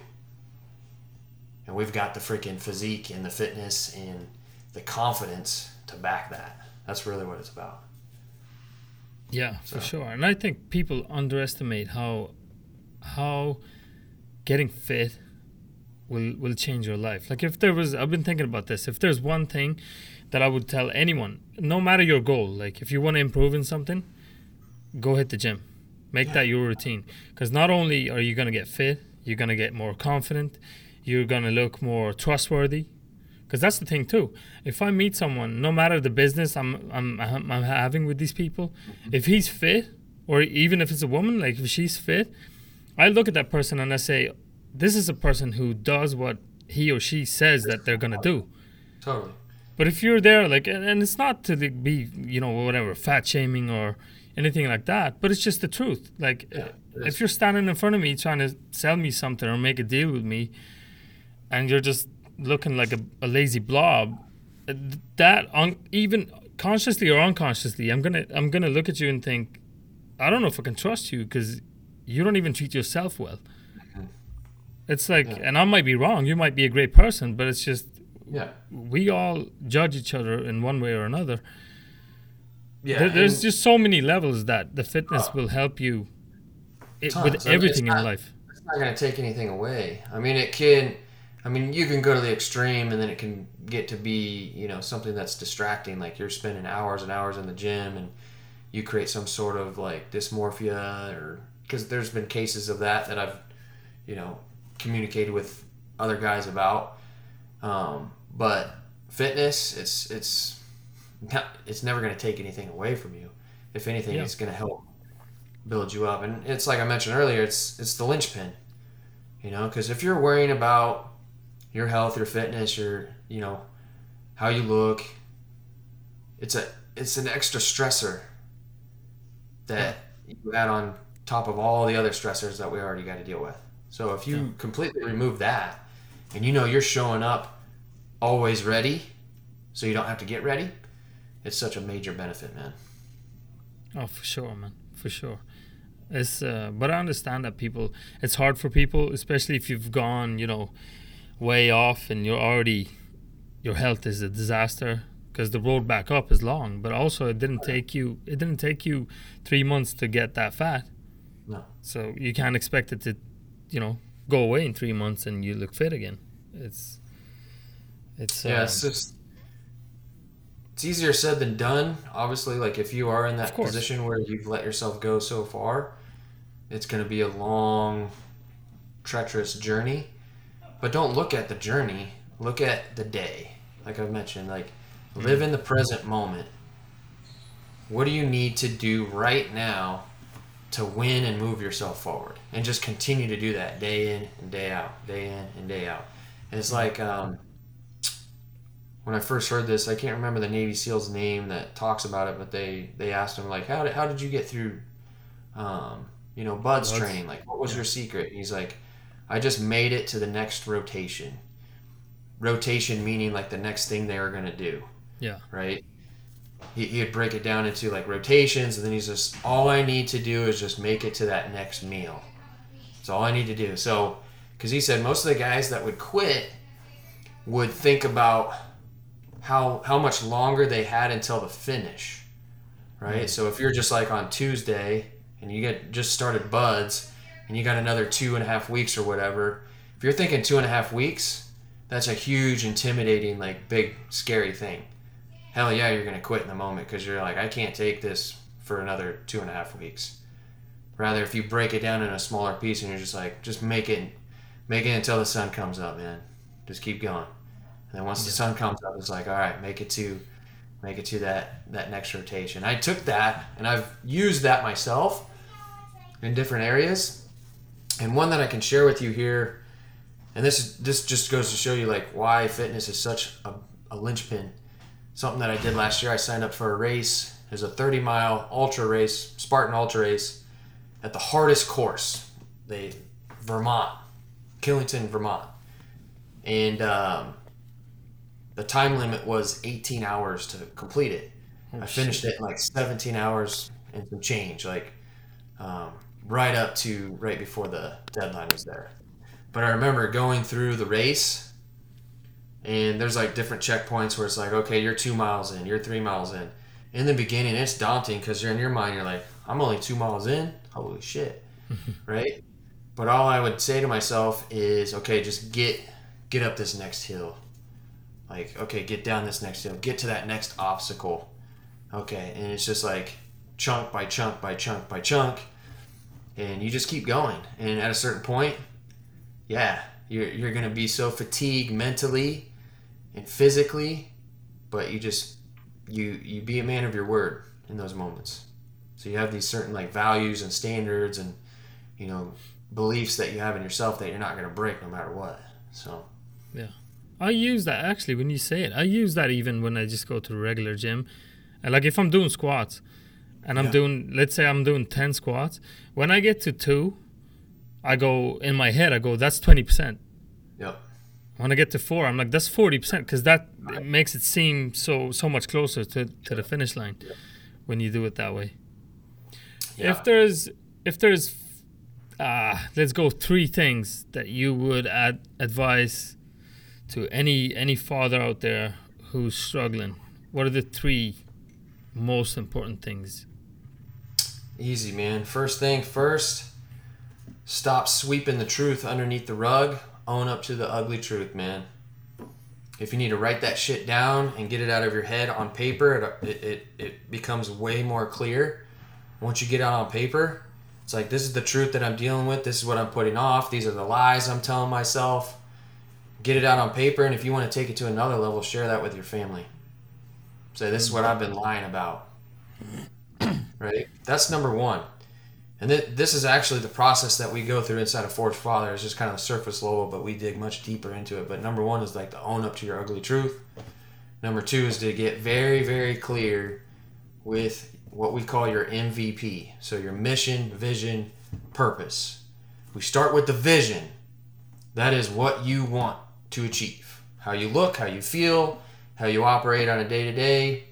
And we've got the freaking physique and the fitness and the confidence to back that. That's really what it's about. Yeah, for sure. And I think people underestimate how how getting fit will will change your life. Like if there was I've been thinking about this. If there's one thing that I would tell anyone, no matter your goal, like if you want to improve in something, go hit the gym. Make yeah. that your routine. Cuz not only are you going to get fit, you're going to get more confident, you're going to look more trustworthy, because that's the thing too. If I meet someone, no matter the business I'm I'm I'm having with these people, if he's fit, or even if it's a woman, like if she's fit, I look at that person and I say, this is a person who does what he or she says that they're gonna do. Totally. But if you're there, like, and it's not to be, you know, whatever, fat shaming or anything like that, but it's just the truth. Like, yeah, if you're standing in front of me trying to sell me something or make a deal with me, and you're just looking like a, a lazy blob, that un, even consciously or unconsciously, I'm gonna I'm gonna look at you and think, I don't know if I can trust you because you don't even treat yourself well. Mm-hmm. It's like, yeah. and I might be wrong. You might be a great person, but it's just, yeah, we all judge each other in one way or another. Yeah, there, there's just so many levels that the fitness uh, will help you it, with everything not, in life. It's not going to take anything away. I mean, it can I mean, you can go to the extreme and then it can get to be, you know, something that's distracting. Like you're spending hours and hours in the gym and you create some sort of like dysmorphia or because there's been cases of that that I've, you know, communicated with other guys about. Um, but fitness, it's, it's, not, it's never going to take anything away from you. If anything, yeah. it's going to help build you up. And it's like I mentioned earlier, it's, it's the linchpin, you know, because if you're worrying about, your health, your fitness, your you know how you look. It's a it's an extra stressor that you add on top of all the other stressors that we already got to deal with. So if you yeah. completely remove that and you know you're showing up always ready so you don't have to get ready, it's such a major benefit, man. Oh, for sure, man. For sure. It's uh, but I understand that people it's hard for people, especially if you've gone, you know, way off and you're already your health is a disaster because the road back up is long but also it didn't take you it didn't take you three months to get that fat no so you can't expect it to you know go away in three months and you look fit again it's it's yeah um, it's just it's easier said than done obviously like if you are in that position where you've let yourself go so far it's going to be a long treacherous journey but don't look at the journey. Look at the day. Like I've mentioned, like live in the present moment. What do you need to do right now to win and move yourself forward? And just continue to do that day in and day out, day in and day out. And it's like um, when I first heard this, I can't remember the Navy SEAL's name that talks about it, but they they asked him like, how did how did you get through, um, you know, BUD/S training? Like, what was your secret? And he's like, I just made it to the next rotation. Rotation meaning like the next thing they were going to do. Yeah. Right? He, he'd break it down into like rotations, and then he's just, all I need to do is just make it to that next meal. That's all I need to do. So, because he said most of the guys that would quit would think about how how much longer they had until the finish, right? Mm-hmm. So if you're just like on Tuesday and you get just started BUD/S, and you got another two and a half weeks or whatever, if you're thinking two and a half weeks, that's a huge, intimidating, like big, scary thing. Hell yeah, you're gonna quit in the moment because you're like, I can't take this for another two and a half weeks. Rather, if you break it down in a smaller piece and you're just like, just make it, make it until the sun comes up, man. Just keep going. And then once yeah. the sun comes up, it's like, all right, make it to, make it to that that next rotation. I took that and I've used that myself in different areas and one that I can share with you here, and this is this just goes to show you like why fitness is such a, a linchpin. Something that I did last year, I signed up for a race. It was a 30 mile ultra race, Spartan ultra race, at the hardest course, they Vermont, Killington, Vermont, and um, the time limit was 18 hours to complete it. Oh, I finished shit. it in like 17 hours and some change. Like, um, right up to right before the deadline was there. But I remember going through the race, and there's like different checkpoints where it's like, okay, you're two miles in, you're three miles in. In the beginning, it's daunting because you're in your mind, you're like, I'm only two miles in. Holy shit, right? But all I would say to myself is, okay, just get get up this next hill. Like, okay, get down this next hill. Get to that next obstacle. Okay, and it's just like chunk by chunk by chunk by chunk, and you just keep going. And at a certain point, yeah, you're you're gonna be so fatigued mentally and physically, but you just you you be a man of your word in those moments. So you have these certain like values and standards and you know beliefs that you have in yourself that you're not going to break no matter what. So yeah, I use that actually when you say it. I use that even when I just go to the regular gym, and like if I'm doing squats, and I'm yeah. doing let's say I'm doing ten squats, when I get to two, I go in my head I go that's twenty percent. Yep. When I get to four, I'm like that's forty percent because that makes it seem so so much closer to to the finish line when you do it that way. Yeah. If there's if there's uh, let's go three things that you would add advise to any any father out there who's struggling. What are the three most important things? Easy, man. First thing first, stop sweeping the truth underneath the rug. Own up to the ugly truth, man. If you need to write that shit down and get it out of your head on paper, it, it, it becomes way more clear. Once you get out on paper, it's like this is the truth that I'm dealing with. This is what I'm putting off. These are the lies I'm telling myself. Get it out on paper, and if you want to take it to another level, share that with your family. Say this is what I've been lying about. right? That's number one. And th- this is actually the process that we go through inside of Forged Father. It's just kind of surface level, but we dig much deeper into it. But number one is like to own up to your ugly truth. Number two is to get very, very clear with what we call your MVP. So your mission, vision, purpose. We start with the vision. That is what you want to achieve. How you look, how you feel, how you operate on a day to day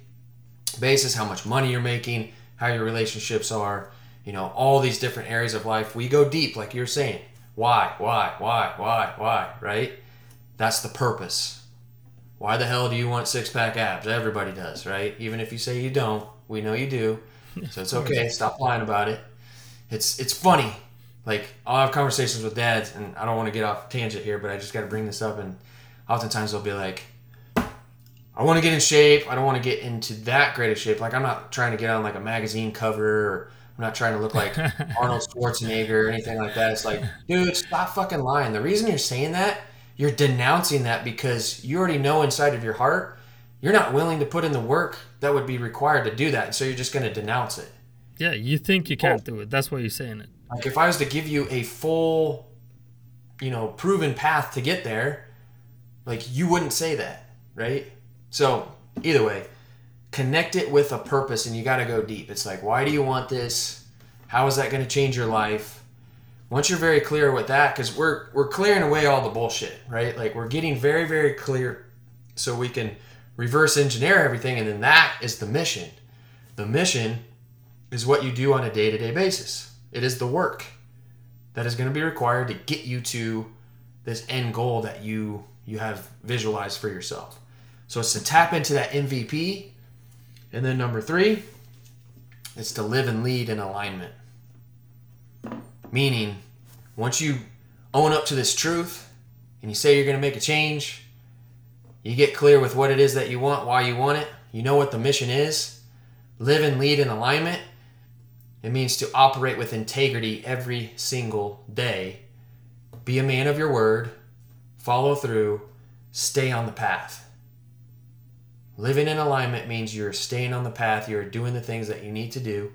basis, how much money you're making, how your relationships are, you know, all these different areas of life. We go deep, like you're saying. Why, why, why, why, why, right? That's the purpose. Why the hell do you want six pack abs? Everybody does, right? Even if you say you don't, we know you do. So it's okay. Stop lying about it. It's it's funny. Like I'll have conversations with dads, and I don't want to get off tangent here, but I just got to bring this up. And oftentimes they'll be like, "I want to get in shape. I don't want to get into that great of shape. Like I'm not trying to get on like a magazine cover, or I'm not trying to look like Arnold Schwarzenegger or anything like that. It's like, dude, stop fucking lying. The reason you're saying that, you're denouncing that because you already know inside of your heart you're not willing to put in the work that would be required to do that. So you're just going to denounce it. Yeah, you think you can't do it. That's why you're saying it. Like if I was to give you a full, you know, proven path to get there, like you wouldn't say that, right? So either way, connect it with a purpose and you got to go deep. It's like, why do you want this? How is that going to change your life? Once you're very clear with that, because we're we're clearing away all the bullshit, right? Like we're getting very very clear, so we can reverse engineer everything, and then that is the mission. The mission is what you do on a day to day basis, it is the work that is going to be required to get you to this end goal that you you have visualized for yourself. So it's to tap into that MVP. And then number three, is to live and lead in alignment. Meaning, once you own up to this truth and you say you're going to make a change, you get clear with what it is that you want, why you want it. You know what the mission is. Live and lead in alignment. It means to operate with integrity every single day. Be a man of your word. Follow through. Stay on the path. Living in alignment means you're staying on the path. You're doing the things that you need to do.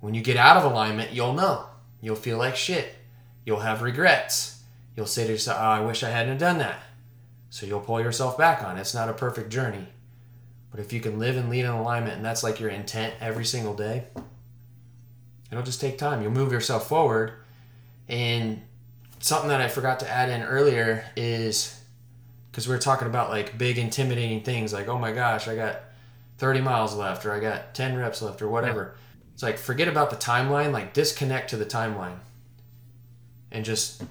When you get out of alignment, you'll know. You'll feel like shit. You'll have regrets. You'll say to yourself, oh, I wish I hadn't done that. So you'll pull yourself back on it. It's not a perfect journey. But if you can live and lead in alignment, and that's like your intent every single day, it'll just take time. You'll move yourself forward. And something that I forgot to add in earlier is because we are talking about like big, intimidating things like, oh my gosh, I got 30 miles left, or I got 10 reps left, or whatever. It's like forget about the timeline, like disconnect to the timeline and just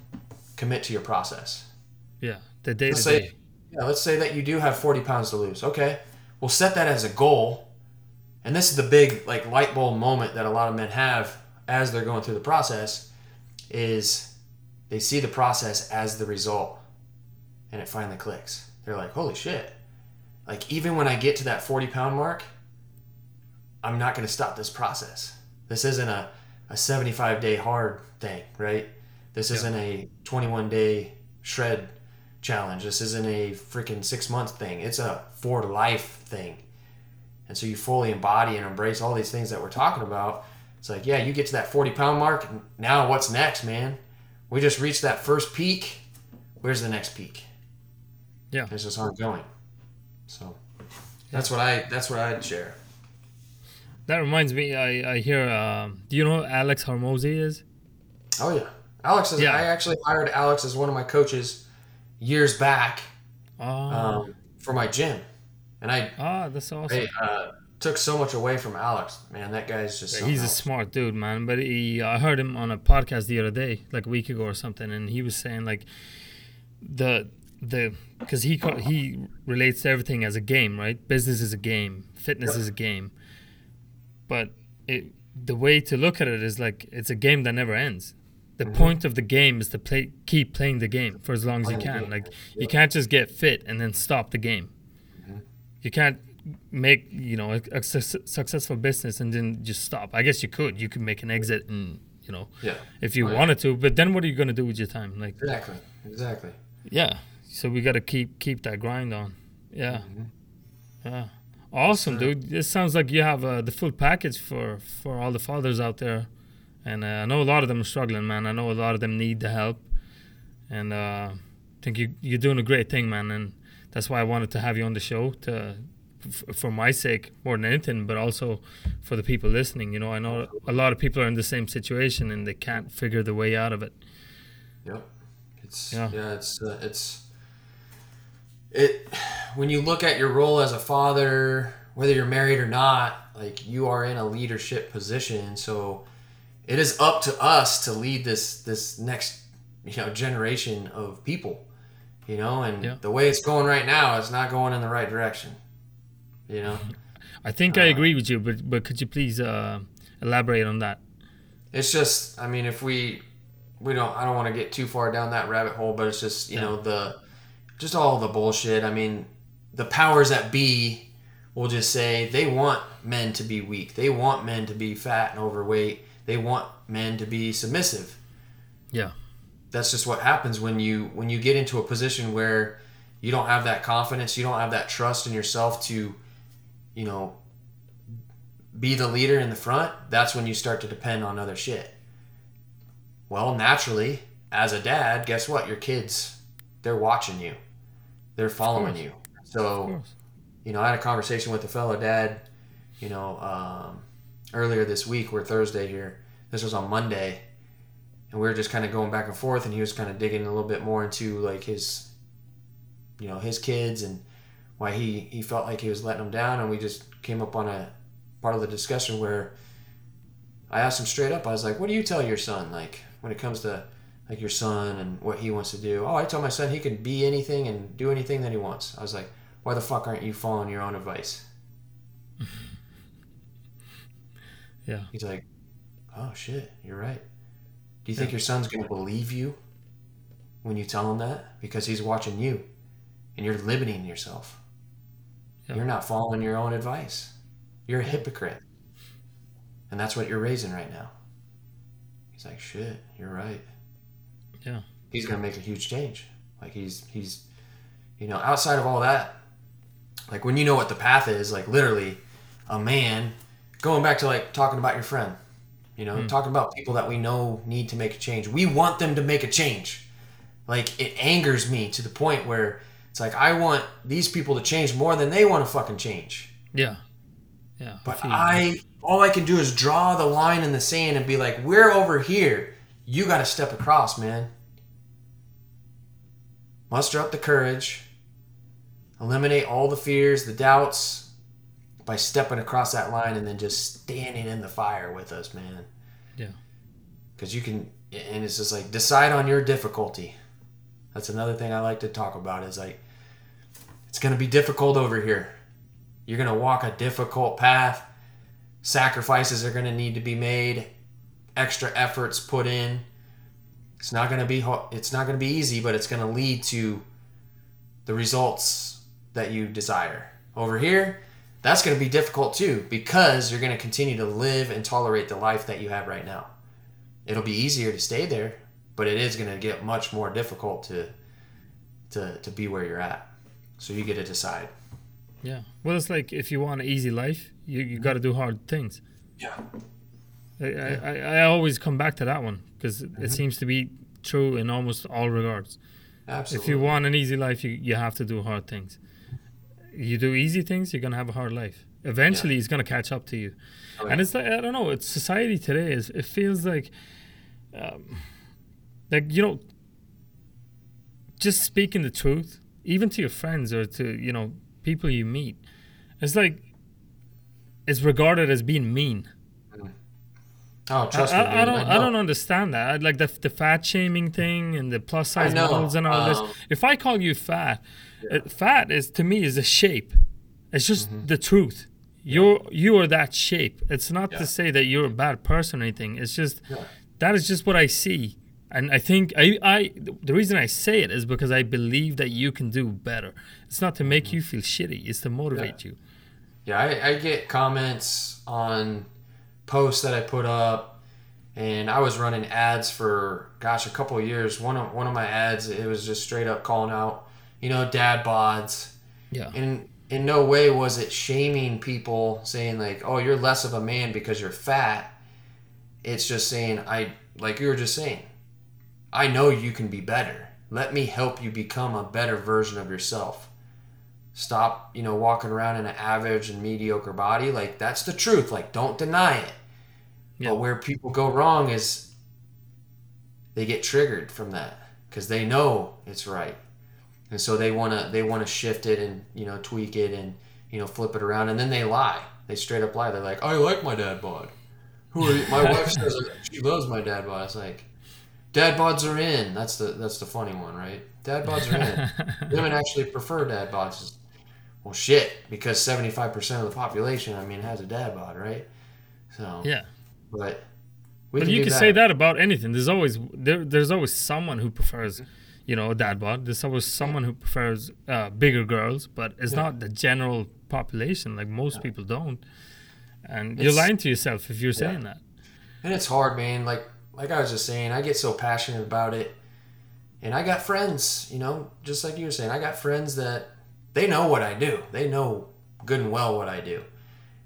commit to your process. Yeah, the day to day. yeah, let's say that you do have 40 pounds to lose. Okay. We'll set that as a goal. And this is the big like light bulb moment that a lot of men have as they're going through the process is they see the process as the result and it finally clicks. They're like, holy shit. Like even when I get to that 40 pound mark, I'm not going to stop this process. This isn't a, a 75 day hard thing, right? This isn't a 21 day shred challenge. This isn't a freaking six month thing. It's a for life thing. And so you fully embody and embrace all these things that we're talking about. It's like, yeah, you get to that 40 pound mark. Now what's next, man? We just reached that first peak. Where's the next peak? Yeah. It's just ongoing. So that's what I that's what I'd share. That reminds me. I I hear. Um, do you know who Alex Hormozi is? Oh yeah. Alex is Yeah. I actually hired Alex as one of my coaches years back Oh, um, for my gym. And I ah, that's awesome. I uh, took so much away from Alex. Man, that guy's just something He's a smart dude, man. But he, I heard him on a podcast the other day, like a week ago or something, and he was saying like the the because he he relates to everything as a game, right? Business is a game, fitness Yep. is a game, but it the way to look at it is like it's a game that never ends. The Mm-hmm. point of the game is to play, keep playing the game for as long as you can. Like you can't just get fit and then stop the game. Mm-hmm. You can't make you know a, a su- successful business and then just stop. I guess you could. You could make an exit and you know Yeah. if you Right. wanted to, but then what are you gonna do with your time? Like Exactly. Exactly. yeah, so we got to keep keep that grind on. Yeah, Mm-hmm. yeah, awesome, dude. This sounds like you have uh, the full package for for all the fathers out there, and uh, I know a lot of them are struggling, man. I know a lot of them need the help, and uh, I think you you're doing a great thing, man. And that's why I wanted to have you on the show to. f- For my sake, more than anything, but also for the people listening. You know, I know a lot of people are in the same situation and they can't figure the way out of it. Yep. It's Yeah. yeah. it's uh, it's it when you look at your role as a father, whether you're married or not, like you are in a leadership position. So it is up to us to lead this this next you know generation of people. You know, and Yeah. the way it's going right now, it's not going in the right direction. You know. I think I agree with you, but but could you please uh, elaborate on that? it's just i mean if we we don't i don't want to get too far down that rabbit hole but it's just you know the just all the bullshit. I mean the powers that be will just say they want men to be weak. They want men to be fat and overweight. They want men to be submissive. Yeah, that's just what happens when you when you get into a position where you don't have that confidence you don't have that trust in yourself to you know be the leader in the front that's when you start to depend on other shit. Well naturally as a dad guess what? Your kids they're watching you they're following you so you know, I had a conversation with a fellow dad, you know, um, earlier this week. We're Thursday here. This was on Monday, and we were just kind of going back and forth, and he was kind of digging a little bit more into like his, you know, his kids and why he he felt like he was letting them down, and we just came up on a part of the discussion where I asked him straight up. I was like, "What do you tell your son like when it comes to like your son and what he wants to do?" Oh, I tell my son he can be anything and do anything that he wants. I was like, "Why the fuck aren't you following your own advice?" Yeah, He's like, "Oh shit, you're right." Do you think your son's gonna believe you when you tell him that because he's watching you, and you're limiting yourself? Yeah. You're not following your own advice. You're a hypocrite, and that's what you're raising right now. He's like, "Shit, you're right." Yeah. He's gonna make a huge change. Like he's he's, you know, outside of all that, like when you know what the path is, like literally, a man going back to like talking about your friend, you know, talking about people that we know need to make a change. We want them to make a change. Like it angers me to the point where it's like I want these people to change more than they want to fucking change. yeah, yeah. But. I all I can do is draw the line in the sand and be like, we're over here. You got to step across, man. Muster up the courage. Eliminate all the fears, the doubts. by stepping across that line and then just standing in the fire with us, man. Yeah. Because you can, and it's just like decide on your difficulty. That's another thing I like to talk about is like, it's going to be difficult over here. You're going to walk a difficult path. Sacrifices are going to need to be made. Extra efforts put in. It's not going to be it's not going to be easy, but it's going to lead to the results that you desire. Over here, that's going to be difficult too because you're going to continue to live and tolerate the life that you have right now. It'll be easier to stay there, but it is going to get much more difficult to to to be where you're at. So you get to decide. Yeah. Well, it's like if you want an easy life, you you got to do hard things. Yeah. I, I, I always come back to that one because mm-hmm. it seems to be true in almost all regards. Absolutely. If you want an easy life, you, you have to do hard things you do easy things, you're gonna have a hard life. Eventually, yeah. it's gonna catch up to you. Oh, yeah. And it's like I don't know. It's society today. Is it feels like, um, like you know, just speaking the truth, even to your friends or to you know people you meet, it's like it's regarded as being mean. Oh, trust I, me. I, I don't. I, I, don't understand that. Like the the fat shaming thing and the plus size models and all um, this. If I call you fat, yeah. Uh, fat is to me is a shape. It's just mm-hmm. the truth. You're you are that shape. It's not yeah. to say that you're a bad person or anything. It's just yeah. that is just what I see. And I think I, I the reason I say it is because I believe that you can do better. It's not to make mm-hmm. you feel shitty. It's to motivate you. Yeah, I, I get comments on posts that I put up, and I was running ads for gosh a couple of years. One of one of my ads, it was just straight up calling out you know, dad bods. Yeah. And in no way was it shaming people saying like, "Oh, you're less of a man because you're fat." It's just saying I like you were just saying, I know you can be better. Let me help you become a better version of yourself. Stop, you know, walking around in an average and mediocre body. Like that's the truth. Like don't deny it. Yeah. But where people go wrong is they get triggered from that because they know it's right and so they want to they want to shift it and you know tweak it and you know flip it around and then they lie they straight up lie they're like i like my dad bod who are you? my wife says she loves my dad bod it's like dad bods are in that's the that's the funny one right dad bods are in women actually prefer dad bods well shit because 75% of the population i mean has a dad bod right so yeah but but you can that. say that about anything there's always there, there's always someone who prefers you know, a dad bod. There's always someone who prefers uh, bigger girls, but it's yeah. not the general population. Like most yeah. people don't. And it's, you're lying to yourself if you're saying that. And it's hard, man. Like like I was just saying, I get so passionate about it. And I got friends, you know, just like you were saying, I got friends that they know what I do. They know good and well what I do.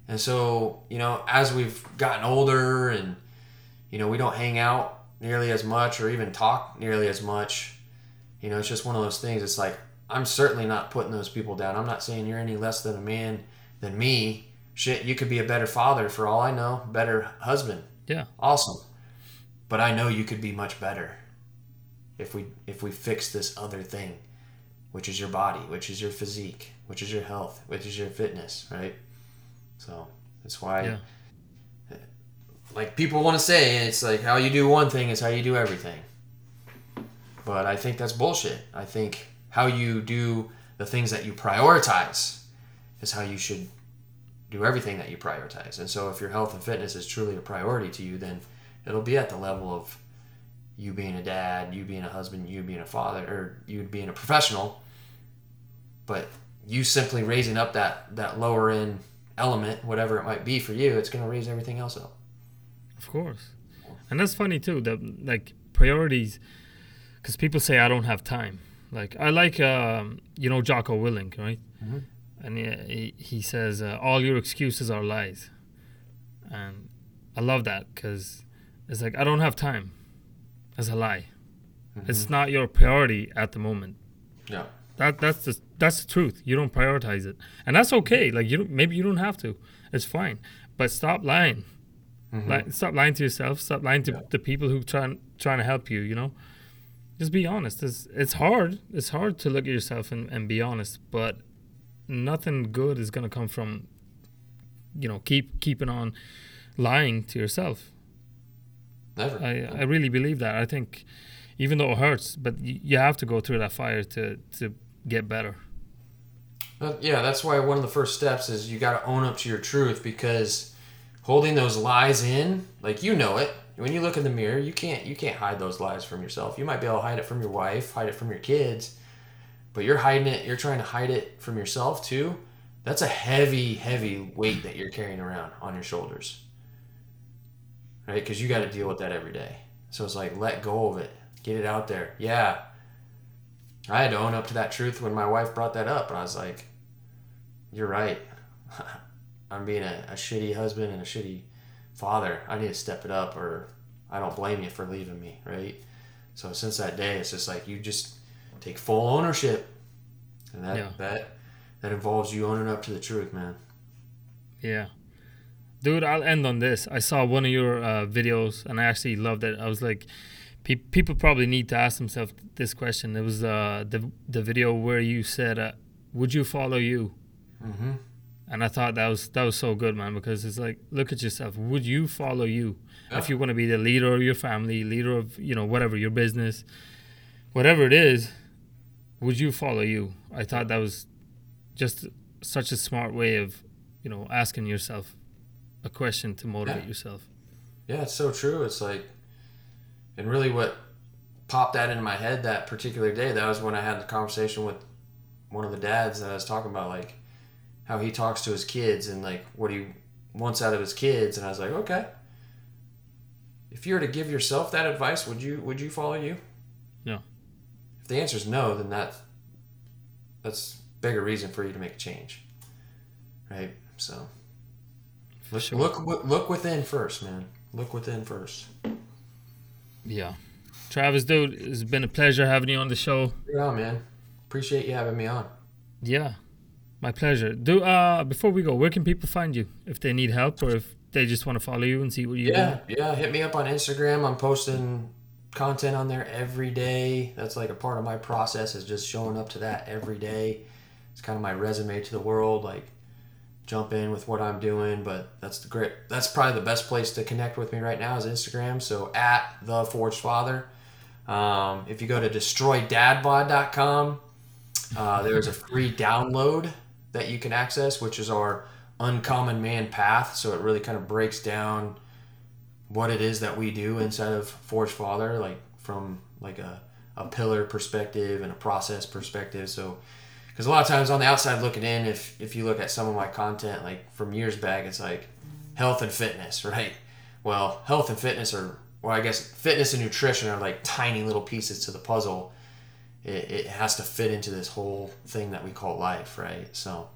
And so, you know, as we've gotten older and, you know, we don't hang out nearly as much or even talk nearly as much, you know, it's just one of those things. It's like I'm certainly not putting those people down. I'm not saying you're any less than a man than me. Shit, you could be a better father for all I know, better husband. Yeah. Awesome. But I know you could be much better if we if we fix this other thing, which is your body, which is your physique, which is your health, which is your fitness, right? So that's why yeah. like people want to say it's like how you do one thing is how you do everything. But I think that's bullshit. I think how you do the things that you prioritize is how you should do everything that you prioritize. And so if your health and fitness is truly a priority to you, then it'll be at the level of you being a dad, you being a husband, you being a father, or you being a professional. But you simply raising up that that lower end element, whatever it might be for you, it's going to raise everything else up. Of course, and that's funny too. That like priorities because people say I don't have time. Like I like um, you know Jocko Willink, right? Mm-hmm. And he, he says uh, all your excuses are lies, and I love that because it's like I don't have time. As a lie. Mm-hmm. It's not your priority at the moment. Yeah. That that's the that's the truth. You don't prioritize it, and that's okay. Like you don't, maybe you don't have to. It's fine, but stop lying. Mm-hmm. Like, stop lying to yourself. Stop lying to yeah. the people who try trying to help you. You know just be honest. It's it's hard. It's hard to look at yourself and, and be honest, but nothing good is gonna come from you know keep keeping on lying to yourself. Never. I I really believe that. I think even though it hurts, but y- you have to go through that fire to to get better. Uh, yeah, that's why one of the first steps is you got to own up to your truth because holding those lies in, like you know it. When you look in the mirror, you can't you can't hide those lies from yourself. You might be able to hide it from your wife, hide it from your kids, but you're hiding it. You're trying to hide it from yourself too. That's a heavy, heavy weight that you're carrying around on your shoulders, right? Because you got to deal with that every day. So it's like let go of it, get it out there. Yeah, I had to own up to that truth when my wife brought that up, and I was like, "You're right. I'm being a, a shitty husband and a shitty father. I need to step it up, or I don't blame you for leaving me, right?" So since that day, it's just like you just take full ownership, and that Yeah. that that involves you owning up to the truth, man. Yeah. Dude, I'll end on this. I saw one of your uh, videos and I actually loved it. I was like, pe- people probably need to ask themselves this question. It was uh, the the video where you said, uh, "Would you follow you?" Mm-hmm. And I thought that was that was so good, man, because it's like, look at yourself. Would you follow you Yeah. if you want to be the leader of your family, leader of you know whatever your business, whatever it is? Would you follow you? I thought that was just such a smart way of you know asking yourself a question to motivate Yeah. yourself. Yeah, it's so true. It's like, and really what popped that into my head that particular day, that was when I had the conversation with one of the dads that I was talking about, like how he talks to his kids and like what he wants out of his kids. And I was like, okay, if you were to give yourself that advice, would you, would you follow you? Yeah. If the answer is no, then that, that's bigger reason for you to make a change. Right. So look, Sure. look, look within first, man. Look within first. Yeah. Travis, dude, it's been a pleasure having you on the show. Yeah, man. Appreciate you having me on. Yeah, my pleasure. Do uh before we go, where can people find you if they need help or if they just want to follow you and see what you do? Yeah, yeah. Hit me up on Instagram. I'm posting content on there every day. That's like a part of my process is just showing up to that every day. It's kind of my resume to the world. Like jump in with what I'm doing, but that's the great. That's probably the best place to connect with me right now is Instagram. So at the Forged Father. Um, if you go to destroydadbod.com, uh, there's a free download that you can access, which is our uncommon man path. So it really kind of breaks down what it is that we do inside of Forged Father, like from like a, a pillar perspective and a process perspective. So, because a lot of times on the outside looking in, if if you look at some of my content, like from years back, it's like health and fitness, right? Well, health and fitness are, well, I guess fitness and nutrition are like tiny little pieces to the puzzle. It, it has to fit into this whole thing that we call life, right? So,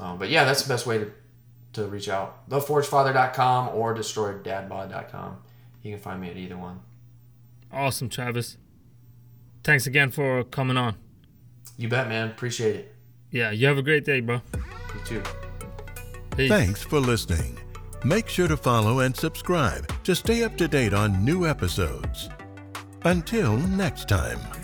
um, but yeah, that's the best way to to reach out. TheForgedFather.com or DestroyDadbod.com. You can find me at either one. Awesome, Travis. Thanks again for coming on. You bet, man. Appreciate it. Yeah, you have a great day, bro. You too. Peace. Thanks for listening. Make sure to follow and subscribe to stay up to date on new episodes. Until next time.